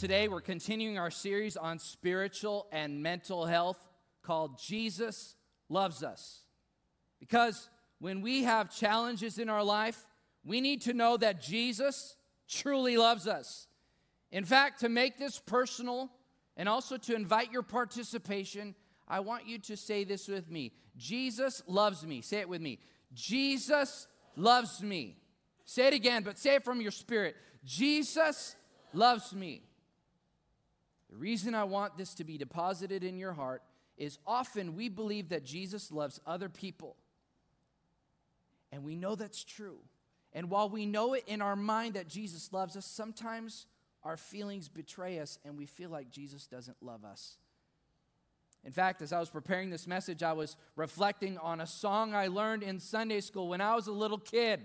today we're continuing our series on spiritual and mental health called Jesus Loves Us. Because when we have challenges in our life, we need to know that Jesus truly loves us. In fact, to make this personal and also to invite your participation, I want you to say this with me Jesus loves me. Say it with me. Jesus loves me. Say it again, but say it from your spirit. Jesus loves me. The reason I want this to be deposited in your heart is often we believe that Jesus loves other people. And we know that's true. And while we know it in our mind that Jesus loves us, sometimes our feelings betray us and we feel like Jesus doesn't love us. In fact, as I was preparing this message, I was reflecting on a song I learned in Sunday school when I was a little kid.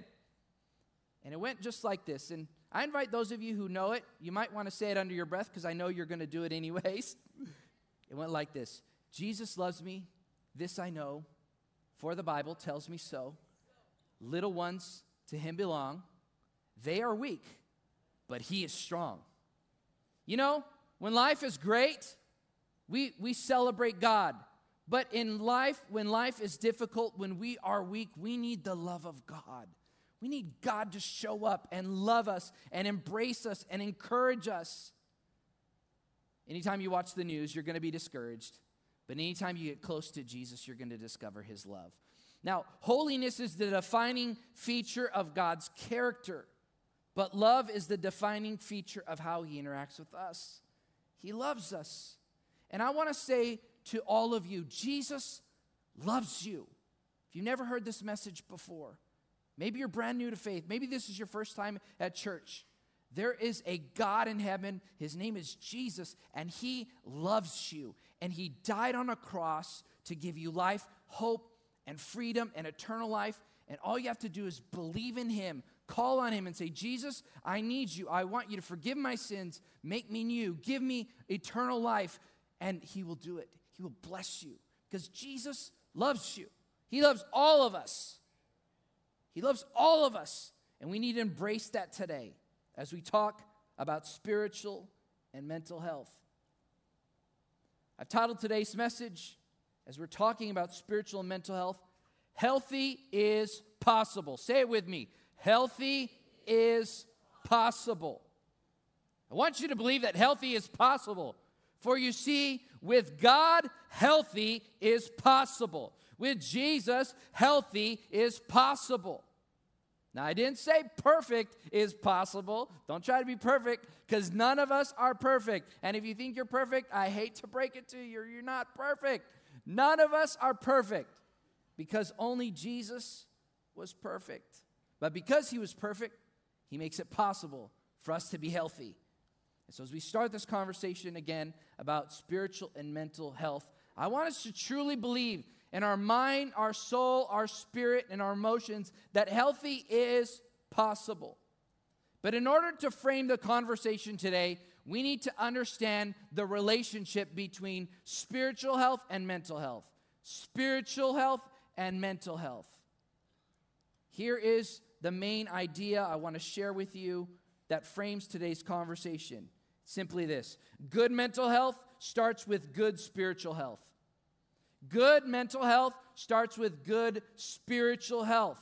And it went just like this. And I invite those of you who know it, you might want to say it under your breath because I know you're going to do it anyways. it went like this Jesus loves me, this I know, for the Bible tells me so. Little ones to him belong. They are weak, but he is strong. You know, when life is great, we, we celebrate God. But in life, when life is difficult, when we are weak, we need the love of God. We need God to show up and love us and embrace us and encourage us. Anytime you watch the news, you're going to be discouraged. But anytime you get close to Jesus, you're going to discover his love. Now, holiness is the defining feature of God's character, but love is the defining feature of how he interacts with us. He loves us. And I want to say to all of you, Jesus loves you. If you've never heard this message before, Maybe you're brand new to faith. Maybe this is your first time at church. There is a God in heaven. His name is Jesus, and He loves you. And He died on a cross to give you life, hope, and freedom and eternal life. And all you have to do is believe in Him, call on Him, and say, Jesus, I need you. I want you to forgive my sins, make me new, give me eternal life. And He will do it. He will bless you because Jesus loves you. He loves all of us. He loves all of us, and we need to embrace that today as we talk about spiritual and mental health. I've titled today's message, as we're talking about spiritual and mental health, Healthy is Possible. Say it with me Healthy is possible. I want you to believe that healthy is possible. For you see, with God, healthy is possible. With Jesus, healthy is possible. Now, I didn't say perfect is possible. Don't try to be perfect because none of us are perfect. And if you think you're perfect, I hate to break it to you, you're not perfect. None of us are perfect because only Jesus was perfect. But because he was perfect, he makes it possible for us to be healthy. And so, as we start this conversation again about spiritual and mental health, I want us to truly believe in our mind, our soul, our spirit, and our emotions that healthy is possible. But in order to frame the conversation today, we need to understand the relationship between spiritual health and mental health. Spiritual health and mental health. Here is the main idea I want to share with you that frames today's conversation. Simply this good mental health starts with good spiritual health. Good mental health starts with good spiritual health.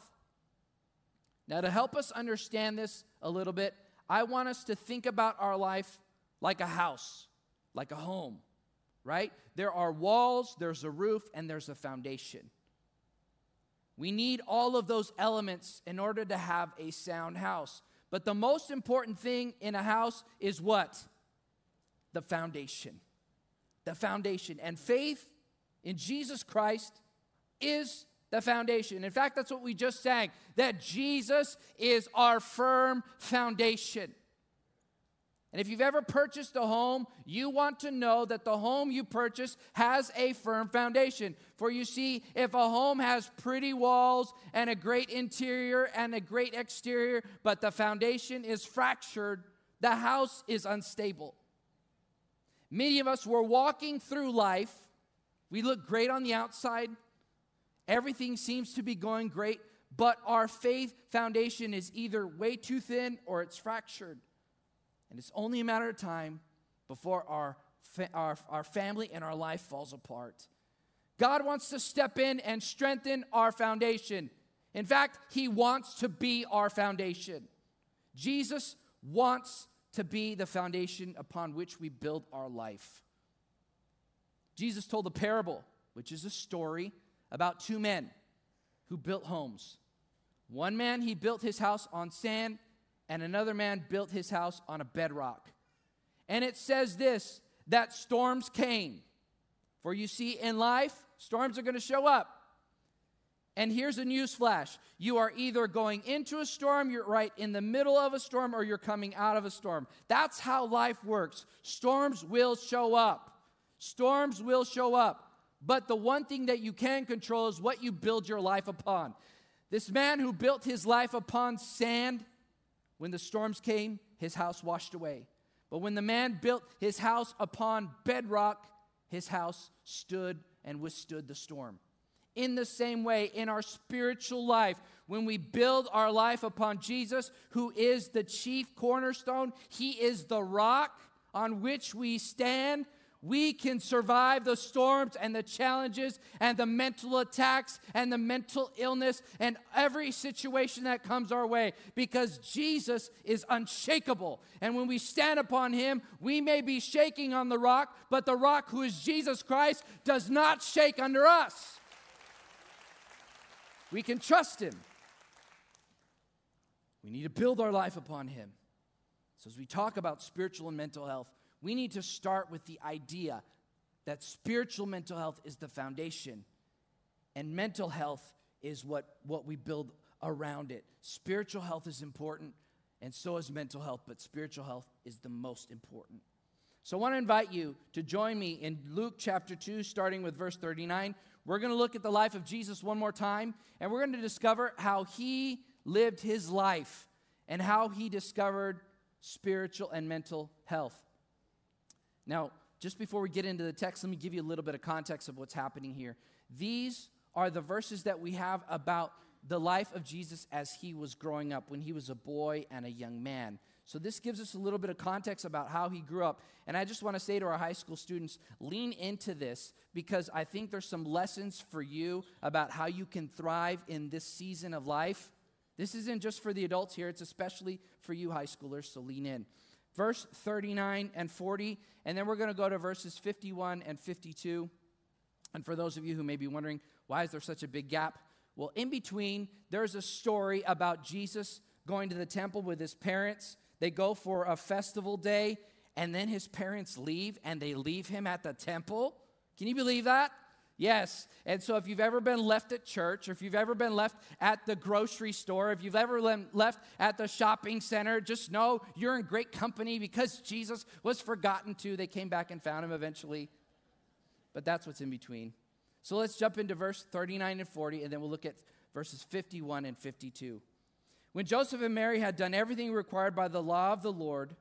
Now, to help us understand this a little bit, I want us to think about our life like a house, like a home, right? There are walls, there's a roof, and there's a foundation. We need all of those elements in order to have a sound house. But the most important thing in a house is what? The foundation. The foundation. And faith in Jesus Christ is the foundation. In fact, that's what we just sang that Jesus is our firm foundation. And if you've ever purchased a home, you want to know that the home you purchase has a firm foundation. For you see, if a home has pretty walls and a great interior and a great exterior, but the foundation is fractured, the house is unstable. Many of us were walking through life we look great on the outside, everything seems to be going great, but our faith foundation is either way too thin or it's fractured. And it's only a matter of time before our, fa- our, our family and our life falls apart. God wants to step in and strengthen our foundation. In fact, He wants to be our foundation. Jesus wants to be the foundation upon which we build our life. Jesus told a parable, which is a story about two men who built homes. One man, he built his house on sand, and another man built his house on a bedrock. And it says this that storms came. For you see, in life, storms are going to show up. And here's a news flash you are either going into a storm, you're right in the middle of a storm, or you're coming out of a storm. That's how life works. Storms will show up. Storms will show up. But the one thing that you can control is what you build your life upon. This man who built his life upon sand, when the storms came, his house washed away. But when the man built his house upon bedrock, his house stood and withstood the storm. In the same way, in our spiritual life, when we build our life upon Jesus, who is the chief cornerstone, He is the rock on which we stand. We can survive the storms and the challenges and the mental attacks and the mental illness and every situation that comes our way because Jesus is unshakable. And when we stand upon Him, we may be shaking on the rock, but the rock who is Jesus Christ does not shake under us. We can trust Him. We need to build our life upon Him. So, as we talk about spiritual and mental health, we need to start with the idea that spiritual mental health is the foundation, and mental health is what, what we build around it. Spiritual health is important, and so is mental health, but spiritual health is the most important. So, I want to invite you to join me in Luke chapter 2, starting with verse 39. We're going to look at the life of Jesus one more time, and we're going to discover how he lived his life and how he discovered spiritual and mental health. Now, just before we get into the text, let me give you a little bit of context of what's happening here. These are the verses that we have about the life of Jesus as he was growing up, when he was a boy and a young man. So, this gives us a little bit of context about how he grew up. And I just want to say to our high school students lean into this because I think there's some lessons for you about how you can thrive in this season of life. This isn't just for the adults here, it's especially for you high schoolers, so lean in. Verse 39 and 40, and then we're going to go to verses 51 and 52. And for those of you who may be wondering, why is there such a big gap? Well, in between, there's a story about Jesus going to the temple with his parents they go for a festival day, and then his parents leave, and they leave him at the temple. Can you believe that? Yes. And so, if you've ever been left at church, or if you've ever been left at the grocery store, if you've ever been left at the shopping center, just know you're in great company because Jesus was forgotten too. They came back and found him eventually. But that's what's in between. So, let's jump into verse 39 and 40, and then we'll look at verses 51 and 52. When Joseph and Mary had done everything required by the law of the Lord,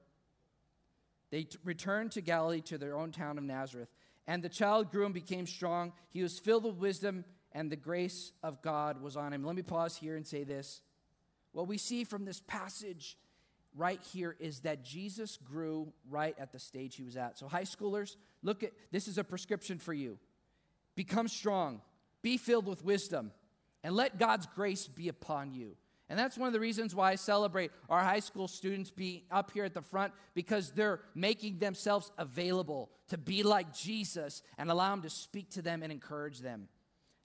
they t- returned to Galilee to their own town of Nazareth. And the child grew and became strong. He was filled with wisdom, and the grace of God was on him. Let me pause here and say this. What we see from this passage right here is that Jesus grew right at the stage he was at. So, high schoolers, look at this is a prescription for you. Become strong, be filled with wisdom, and let God's grace be upon you. And that's one of the reasons why I celebrate our high school students being up here at the front because they're making themselves available to be like Jesus and allow Him to speak to them and encourage them.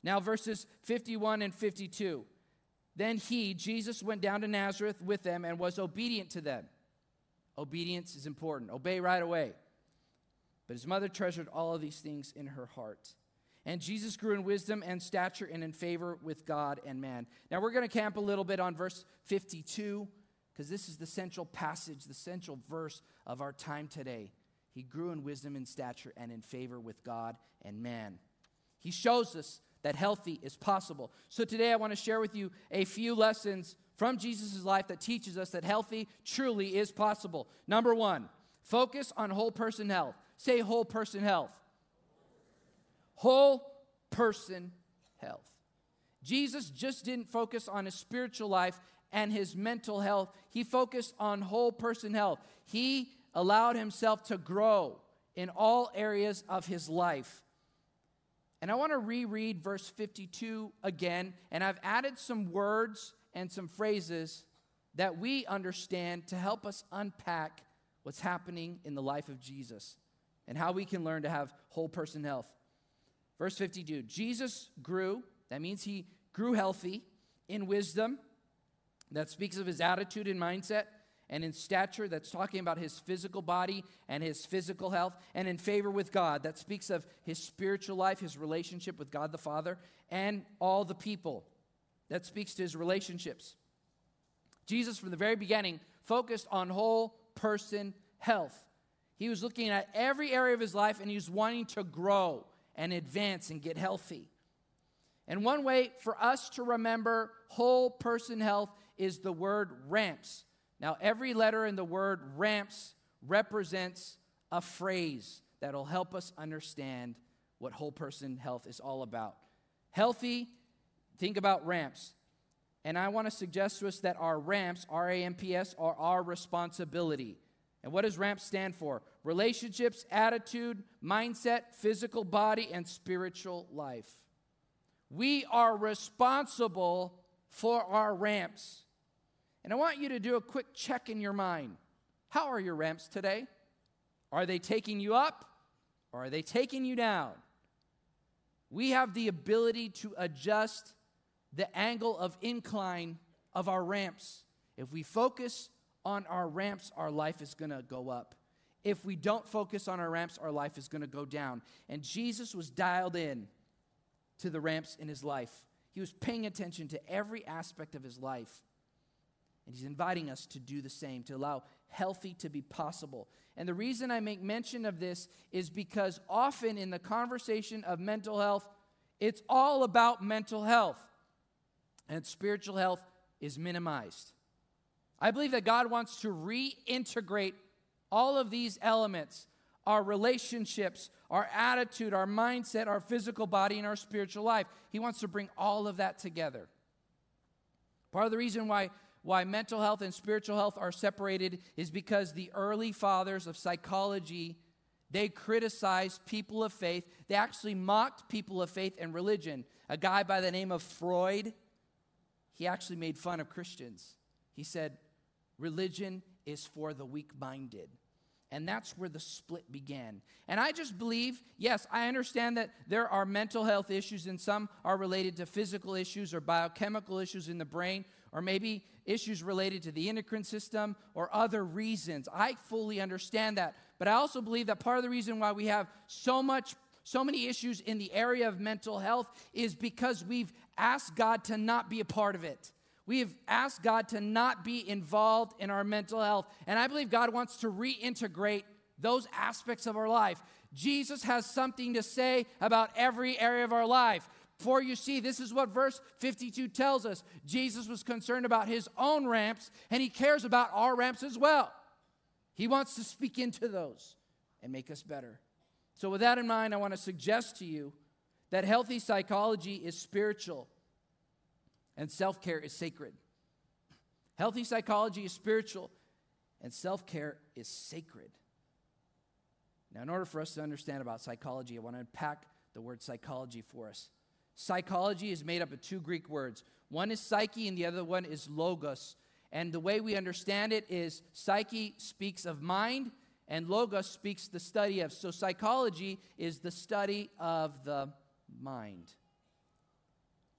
Now, verses 51 and 52. Then he, Jesus, went down to Nazareth with them and was obedient to them. Obedience is important. Obey right away. But his mother treasured all of these things in her heart. And Jesus grew in wisdom and stature and in favor with God and man. Now we're going to camp a little bit on verse 52 because this is the central passage, the central verse of our time today. He grew in wisdom and stature and in favor with God and man. He shows us that healthy is possible. So today I want to share with you a few lessons from Jesus' life that teaches us that healthy truly is possible. Number one, focus on whole person health. Say whole person health whole person health. Jesus just didn't focus on his spiritual life and his mental health, he focused on whole person health. He allowed himself to grow in all areas of his life. And I want to reread verse 52 again, and I've added some words and some phrases that we understand to help us unpack what's happening in the life of Jesus and how we can learn to have whole person health. Verse 52 Jesus grew, that means he grew healthy in wisdom, that speaks of his attitude and mindset, and in stature, that's talking about his physical body and his physical health, and in favor with God, that speaks of his spiritual life, his relationship with God the Father, and all the people. That speaks to his relationships. Jesus, from the very beginning, focused on whole person health. He was looking at every area of his life and he was wanting to grow and advance and get healthy. And one way for us to remember whole person health is the word ramps. Now, every letter in the word ramps represents a phrase that'll help us understand what whole person health is all about. Healthy, think about ramps. And I want to suggest to us that our ramps, R A M P S, are our responsibility. And what does RAMP stand for? Relationships, attitude, mindset, physical body, and spiritual life. We are responsible for our ramps. And I want you to do a quick check in your mind. How are your ramps today? Are they taking you up or are they taking you down? We have the ability to adjust the angle of incline of our ramps. If we focus on our ramps, our life is going to go up. If we don't focus on our ramps, our life is going to go down. And Jesus was dialed in to the ramps in his life. He was paying attention to every aspect of his life. And he's inviting us to do the same, to allow healthy to be possible. And the reason I make mention of this is because often in the conversation of mental health, it's all about mental health, and spiritual health is minimized. I believe that God wants to reintegrate all of these elements our relationships, our attitude, our mindset, our physical body, and our spiritual life. He wants to bring all of that together. Part of the reason why, why mental health and spiritual health are separated is because the early fathers of psychology they criticized people of faith. They actually mocked people of faith and religion. A guy by the name of Freud, he actually made fun of Christians. He said, Religion is for the weak minded. And that's where the split began. And I just believe, yes, I understand that there are mental health issues, and some are related to physical issues or biochemical issues in the brain, or maybe issues related to the endocrine system or other reasons. I fully understand that. But I also believe that part of the reason why we have so much so many issues in the area of mental health is because we've asked God to not be a part of it. We have asked God to not be involved in our mental health. And I believe God wants to reintegrate those aspects of our life. Jesus has something to say about every area of our life. For you see, this is what verse 52 tells us. Jesus was concerned about his own ramps, and he cares about our ramps as well. He wants to speak into those and make us better. So, with that in mind, I want to suggest to you that healthy psychology is spiritual and self care is sacred. Healthy psychology is spiritual, and self care is sacred. Now, in order for us to understand about psychology, I want to unpack the word psychology for us. Psychology is made up of two Greek words one is psyche, and the other one is logos. And the way we understand it is psyche speaks of mind, and logos speaks the study of. So, psychology is the study of the mind.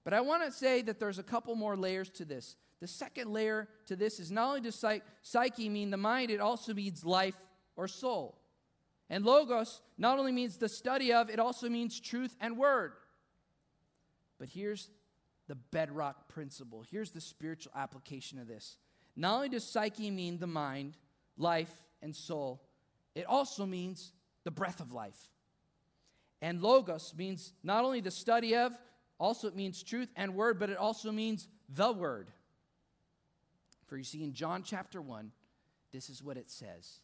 But I want to say that there's a couple more layers to this. The second layer to this is not only does psyche mean the mind, it also means life or soul. And logos not only means the study of, it also means truth and word. But here's the bedrock principle. Here's the spiritual application of this. Not only does psyche mean the mind, life, and soul, it also means the breath of life. And logos means not only the study of, also, it means truth and word, but it also means the word. For you see, in John chapter 1, this is what it says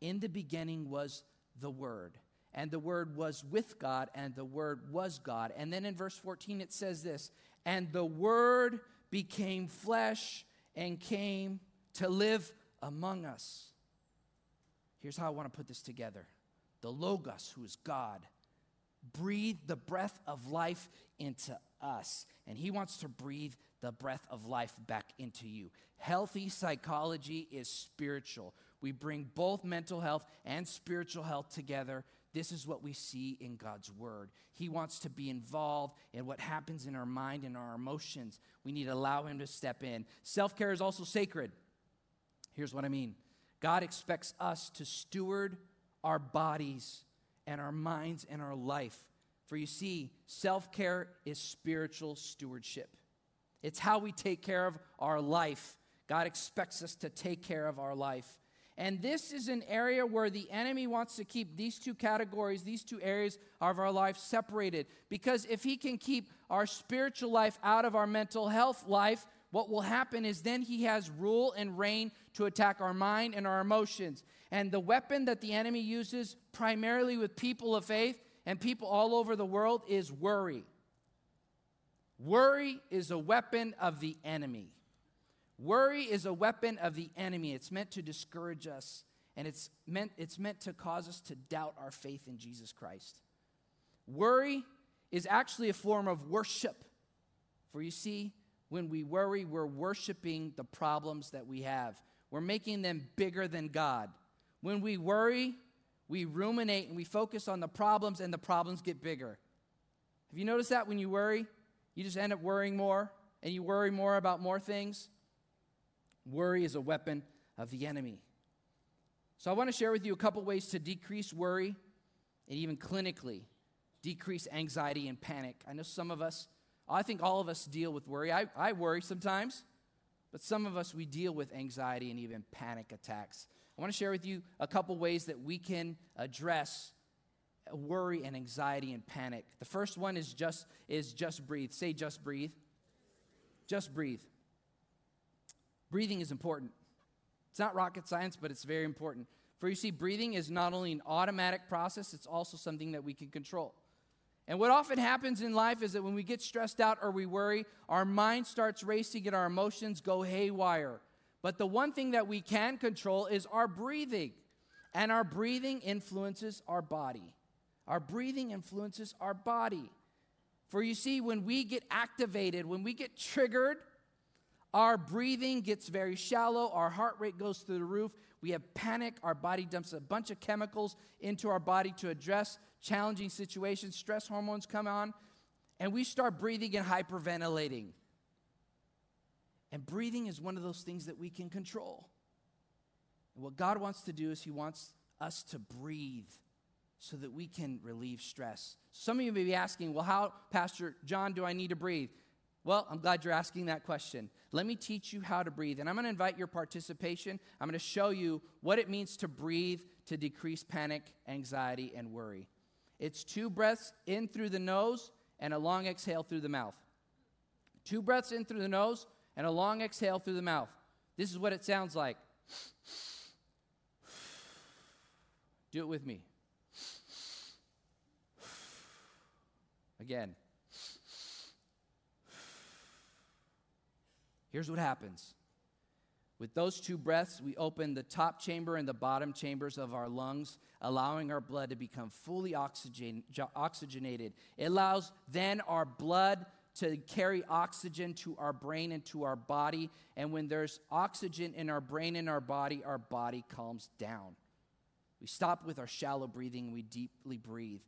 In the beginning was the Word, and the Word was with God, and the Word was God. And then in verse 14, it says this And the Word became flesh and came to live among us. Here's how I want to put this together the Logos, who is God, breathed the breath of life into us, and He wants to breathe the breath of life back into you. Healthy psychology is spiritual. We bring both mental health and spiritual health together. This is what we see in God's word. He wants to be involved in what happens in our mind and our emotions. We need to allow Him to step in. Self care is also sacred. Here's what I mean God expects us to steward our bodies and our minds and our life. For you see, self care is spiritual stewardship. It's how we take care of our life. God expects us to take care of our life. And this is an area where the enemy wants to keep these two categories, these two areas of our life separated. Because if he can keep our spiritual life out of our mental health life, what will happen is then he has rule and reign to attack our mind and our emotions. And the weapon that the enemy uses primarily with people of faith and people all over the world is worry. Worry is a weapon of the enemy. Worry is a weapon of the enemy. It's meant to discourage us, and it's meant, it's meant to cause us to doubt our faith in Jesus Christ. Worry is actually a form of worship. For you see, when we worry, we're worshiping the problems that we have, we're making them bigger than God. When we worry, we ruminate and we focus on the problems, and the problems get bigger. Have you noticed that when you worry? You just end up worrying more, and you worry more about more things. Worry is a weapon of the enemy. So, I want to share with you a couple ways to decrease worry and even clinically decrease anxiety and panic. I know some of us, I think all of us deal with worry. I, I worry sometimes, but some of us, we deal with anxiety and even panic attacks. I want to share with you a couple ways that we can address worry and anxiety and panic. The first one is just is just breathe. Say just breathe. Just breathe. Breathing is important. It's not rocket science, but it's very important. For you see, breathing is not only an automatic process, it's also something that we can control. And what often happens in life is that when we get stressed out or we worry, our mind starts racing and our emotions go haywire. But the one thing that we can control is our breathing. And our breathing influences our body. Our breathing influences our body. For you see, when we get activated, when we get triggered, our breathing gets very shallow, our heart rate goes through the roof, we have panic, our body dumps a bunch of chemicals into our body to address challenging situations, stress hormones come on, and we start breathing and hyperventilating. And breathing is one of those things that we can control. And what God wants to do is He wants us to breathe so that we can relieve stress. Some of you may be asking, well, how, Pastor John, do I need to breathe? Well, I'm glad you're asking that question. Let me teach you how to breathe. And I'm going to invite your participation. I'm going to show you what it means to breathe to decrease panic, anxiety, and worry. It's two breaths in through the nose and a long exhale through the mouth. Two breaths in through the nose and a long exhale through the mouth. This is what it sounds like. Do it with me. Again. Here's what happens. With those two breaths, we open the top chamber and the bottom chambers of our lungs, allowing our blood to become fully oxygen, oxygenated. It allows then our blood to carry oxygen to our brain and to our body. And when there's oxygen in our brain and our body, our body calms down. We stop with our shallow breathing, we deeply breathe.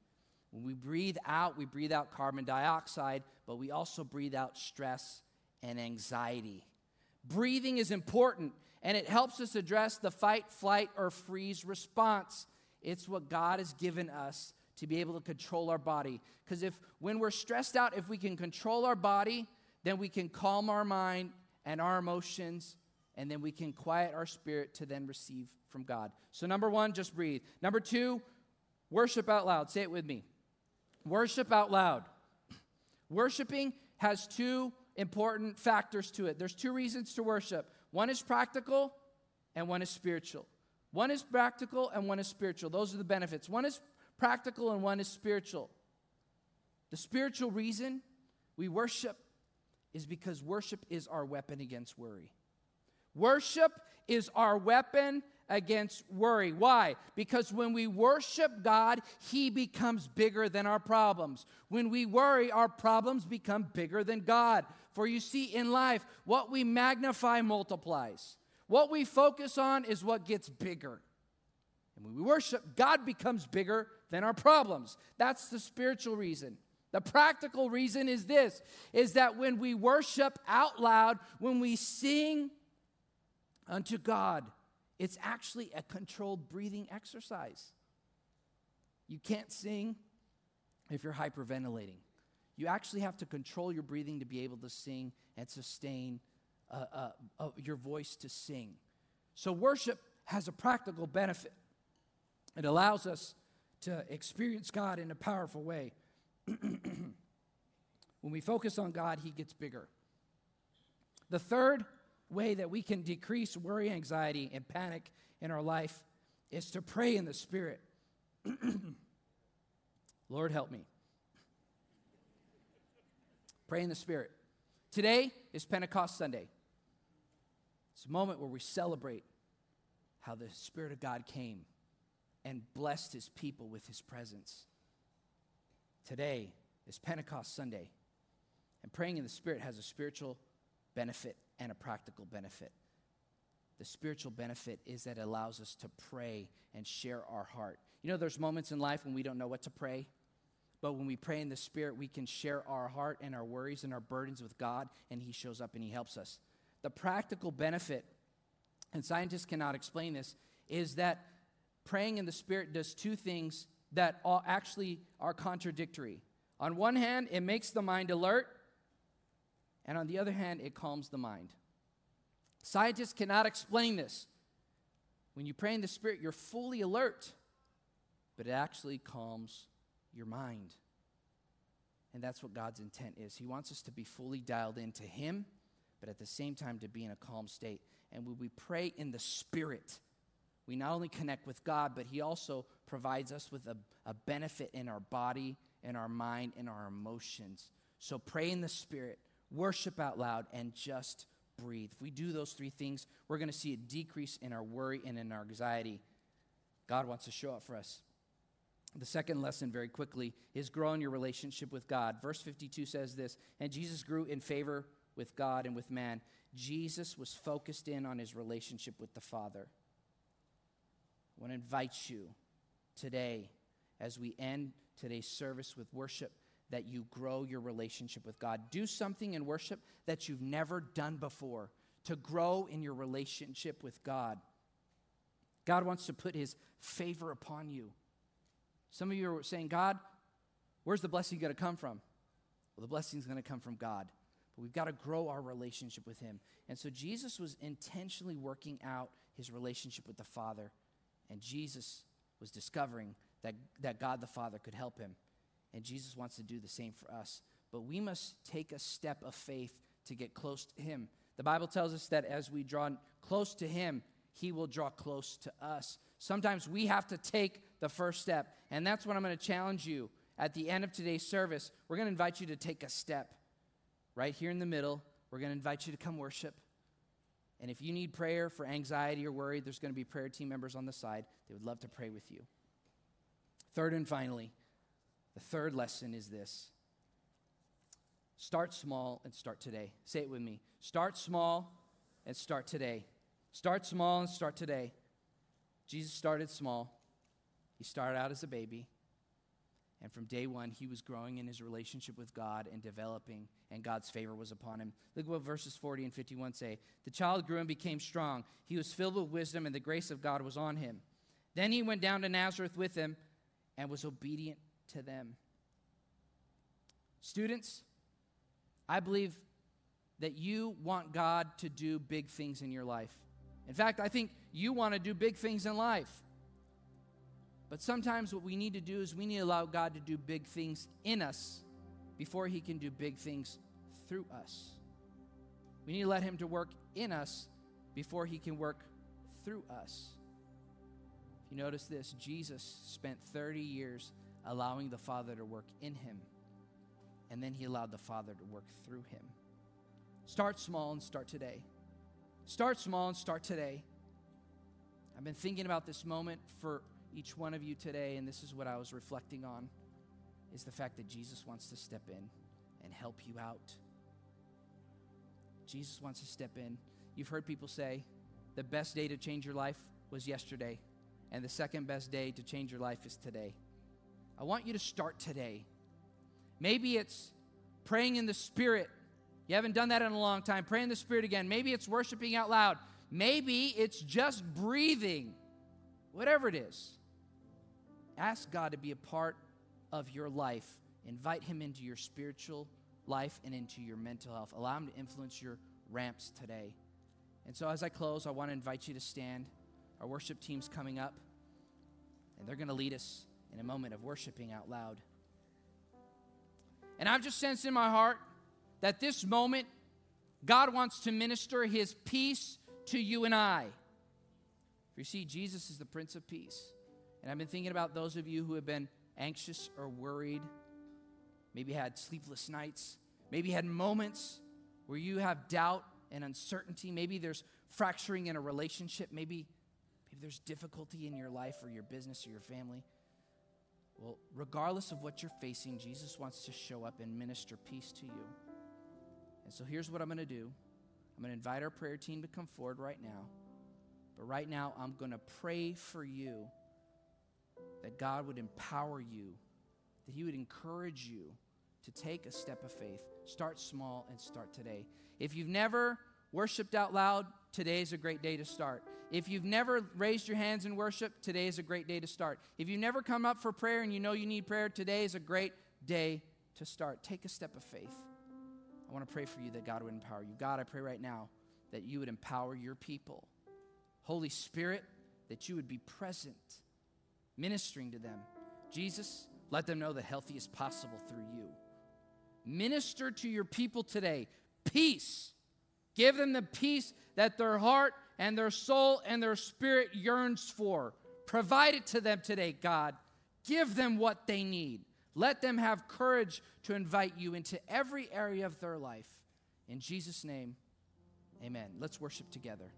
When we breathe out, we breathe out carbon dioxide, but we also breathe out stress and anxiety. Breathing is important and it helps us address the fight, flight, or freeze response. It's what God has given us to be able to control our body. Because if when we're stressed out, if we can control our body, then we can calm our mind and our emotions, and then we can quiet our spirit to then receive from God. So, number one, just breathe. Number two, worship out loud. Say it with me. Worship out loud. Worshiping has two important factors to it. There's two reasons to worship one is practical, and one is spiritual. One is practical, and one is spiritual. Those are the benefits. One is practical, and one is spiritual. The spiritual reason we worship is because worship is our weapon against worry. Worship is our weapon against worry. Why? Because when we worship God, He becomes bigger than our problems. When we worry, our problems become bigger than God. For you see, in life, what we magnify multiplies. What we focus on is what gets bigger. And when we worship, God becomes bigger than our problems. That's the spiritual reason. The practical reason is this is that when we worship out loud, when we sing unto God, it's actually a controlled breathing exercise. You can't sing if you're hyperventilating. You actually have to control your breathing to be able to sing and sustain uh, uh, uh, your voice to sing. So, worship has a practical benefit. It allows us to experience God in a powerful way. when we focus on God, He gets bigger. The third way that we can decrease worry, anxiety, and panic in our life is to pray in the Spirit. Lord, help me. Pray in the Spirit. Today is Pentecost Sunday. It's a moment where we celebrate how the Spirit of God came and blessed his people with his presence. Today is Pentecost Sunday, and praying in the Spirit has a spiritual benefit and a practical benefit. The spiritual benefit is that it allows us to pray and share our heart. You know, there's moments in life when we don't know what to pray, but when we pray in the Spirit, we can share our heart and our worries and our burdens with God, and He shows up and He helps us. The practical benefit, and scientists cannot explain this, is that praying in the Spirit does two things that actually are contradictory. On one hand, it makes the mind alert, and on the other hand, it calms the mind. Scientists cannot explain this. When you pray in the Spirit, you're fully alert, but it actually calms your mind. And that's what God's intent is. He wants us to be fully dialed into Him, but at the same time to be in a calm state. And when we pray in the Spirit, we not only connect with God, but He also provides us with a, a benefit in our body, in our mind, in our emotions. So pray in the Spirit, worship out loud, and just breathe. If we do those three things, we're going to see a decrease in our worry and in our anxiety. God wants to show up for us. The second lesson, very quickly, is grow in your relationship with God. Verse 52 says this And Jesus grew in favor with God and with man. Jesus was focused in on his relationship with the Father. I want to invite you today, as we end today's service with worship, that you grow your relationship with God. Do something in worship that you've never done before to grow in your relationship with God. God wants to put his favor upon you. Some of you are saying, God, where's the blessing going to come from? Well, the blessing is going to come from God. But we've got to grow our relationship with him. And so Jesus was intentionally working out his relationship with the Father. And Jesus was discovering that, that God the Father could help him. And Jesus wants to do the same for us. But we must take a step of faith to get close to him. The Bible tells us that as we draw close to him, he will draw close to us. Sometimes we have to take the first step. And that's what I'm going to challenge you at the end of today's service. We're going to invite you to take a step right here in the middle. We're going to invite you to come worship. And if you need prayer for anxiety or worry, there's going to be prayer team members on the side. They would love to pray with you. Third and finally, the third lesson is this start small and start today. Say it with me. Start small and start today. Start small and start today. Jesus started small. He started out as a baby. And from day one, he was growing in his relationship with God and developing, and God's favor was upon him. Look what verses 40 and 51 say. The child grew and became strong. He was filled with wisdom, and the grace of God was on him. Then he went down to Nazareth with them and was obedient to them. Students, I believe that you want God to do big things in your life. In fact, I think you want to do big things in life. But sometimes what we need to do is we need to allow God to do big things in us before he can do big things through us. We need to let him to work in us before he can work through us. If you notice this, Jesus spent 30 years allowing the Father to work in him, and then he allowed the Father to work through him. Start small and start today. Start small and start today. I've been thinking about this moment for each one of you today, and this is what I was reflecting on is the fact that Jesus wants to step in and help you out. Jesus wants to step in. You've heard people say the best day to change your life was yesterday, and the second best day to change your life is today. I want you to start today. Maybe it's praying in the Spirit. You haven't done that in a long time. Pray in the Spirit again. Maybe it's worshiping out loud. Maybe it's just breathing. Whatever it is. Ask God to be a part of your life. Invite Him into your spiritual life and into your mental health. Allow Him to influence your ramps today. And so, as I close, I want to invite you to stand. Our worship team's coming up, and they're going to lead us in a moment of worshiping out loud. And I've just sensed in my heart that this moment, God wants to minister His peace to you and I. For you see, Jesus is the Prince of Peace. And I've been thinking about those of you who have been anxious or worried, maybe had sleepless nights, maybe had moments where you have doubt and uncertainty. Maybe there's fracturing in a relationship. Maybe, maybe there's difficulty in your life or your business or your family. Well, regardless of what you're facing, Jesus wants to show up and minister peace to you. And so here's what I'm going to do I'm going to invite our prayer team to come forward right now. But right now, I'm going to pray for you that God would empower you, that He would encourage you to take a step of faith. Start small and start today. If you've never worshiped out loud, today is a great day to start. If you've never raised your hands in worship, today is a great day to start. If you've never come up for prayer and you know you need prayer, today is a great day to start. Take a step of faith. I want to pray for you that God would empower you. God, I pray right now that you would empower your people. Holy Spirit, that you would be present, ministering to them. Jesus, let them know the healthy is possible through you. Minister to your people today. Peace. Give them the peace that their heart and their soul and their spirit yearns for. Provide it to them today, God. Give them what they need. Let them have courage to invite you into every area of their life. In Jesus' name, amen. Let's worship together.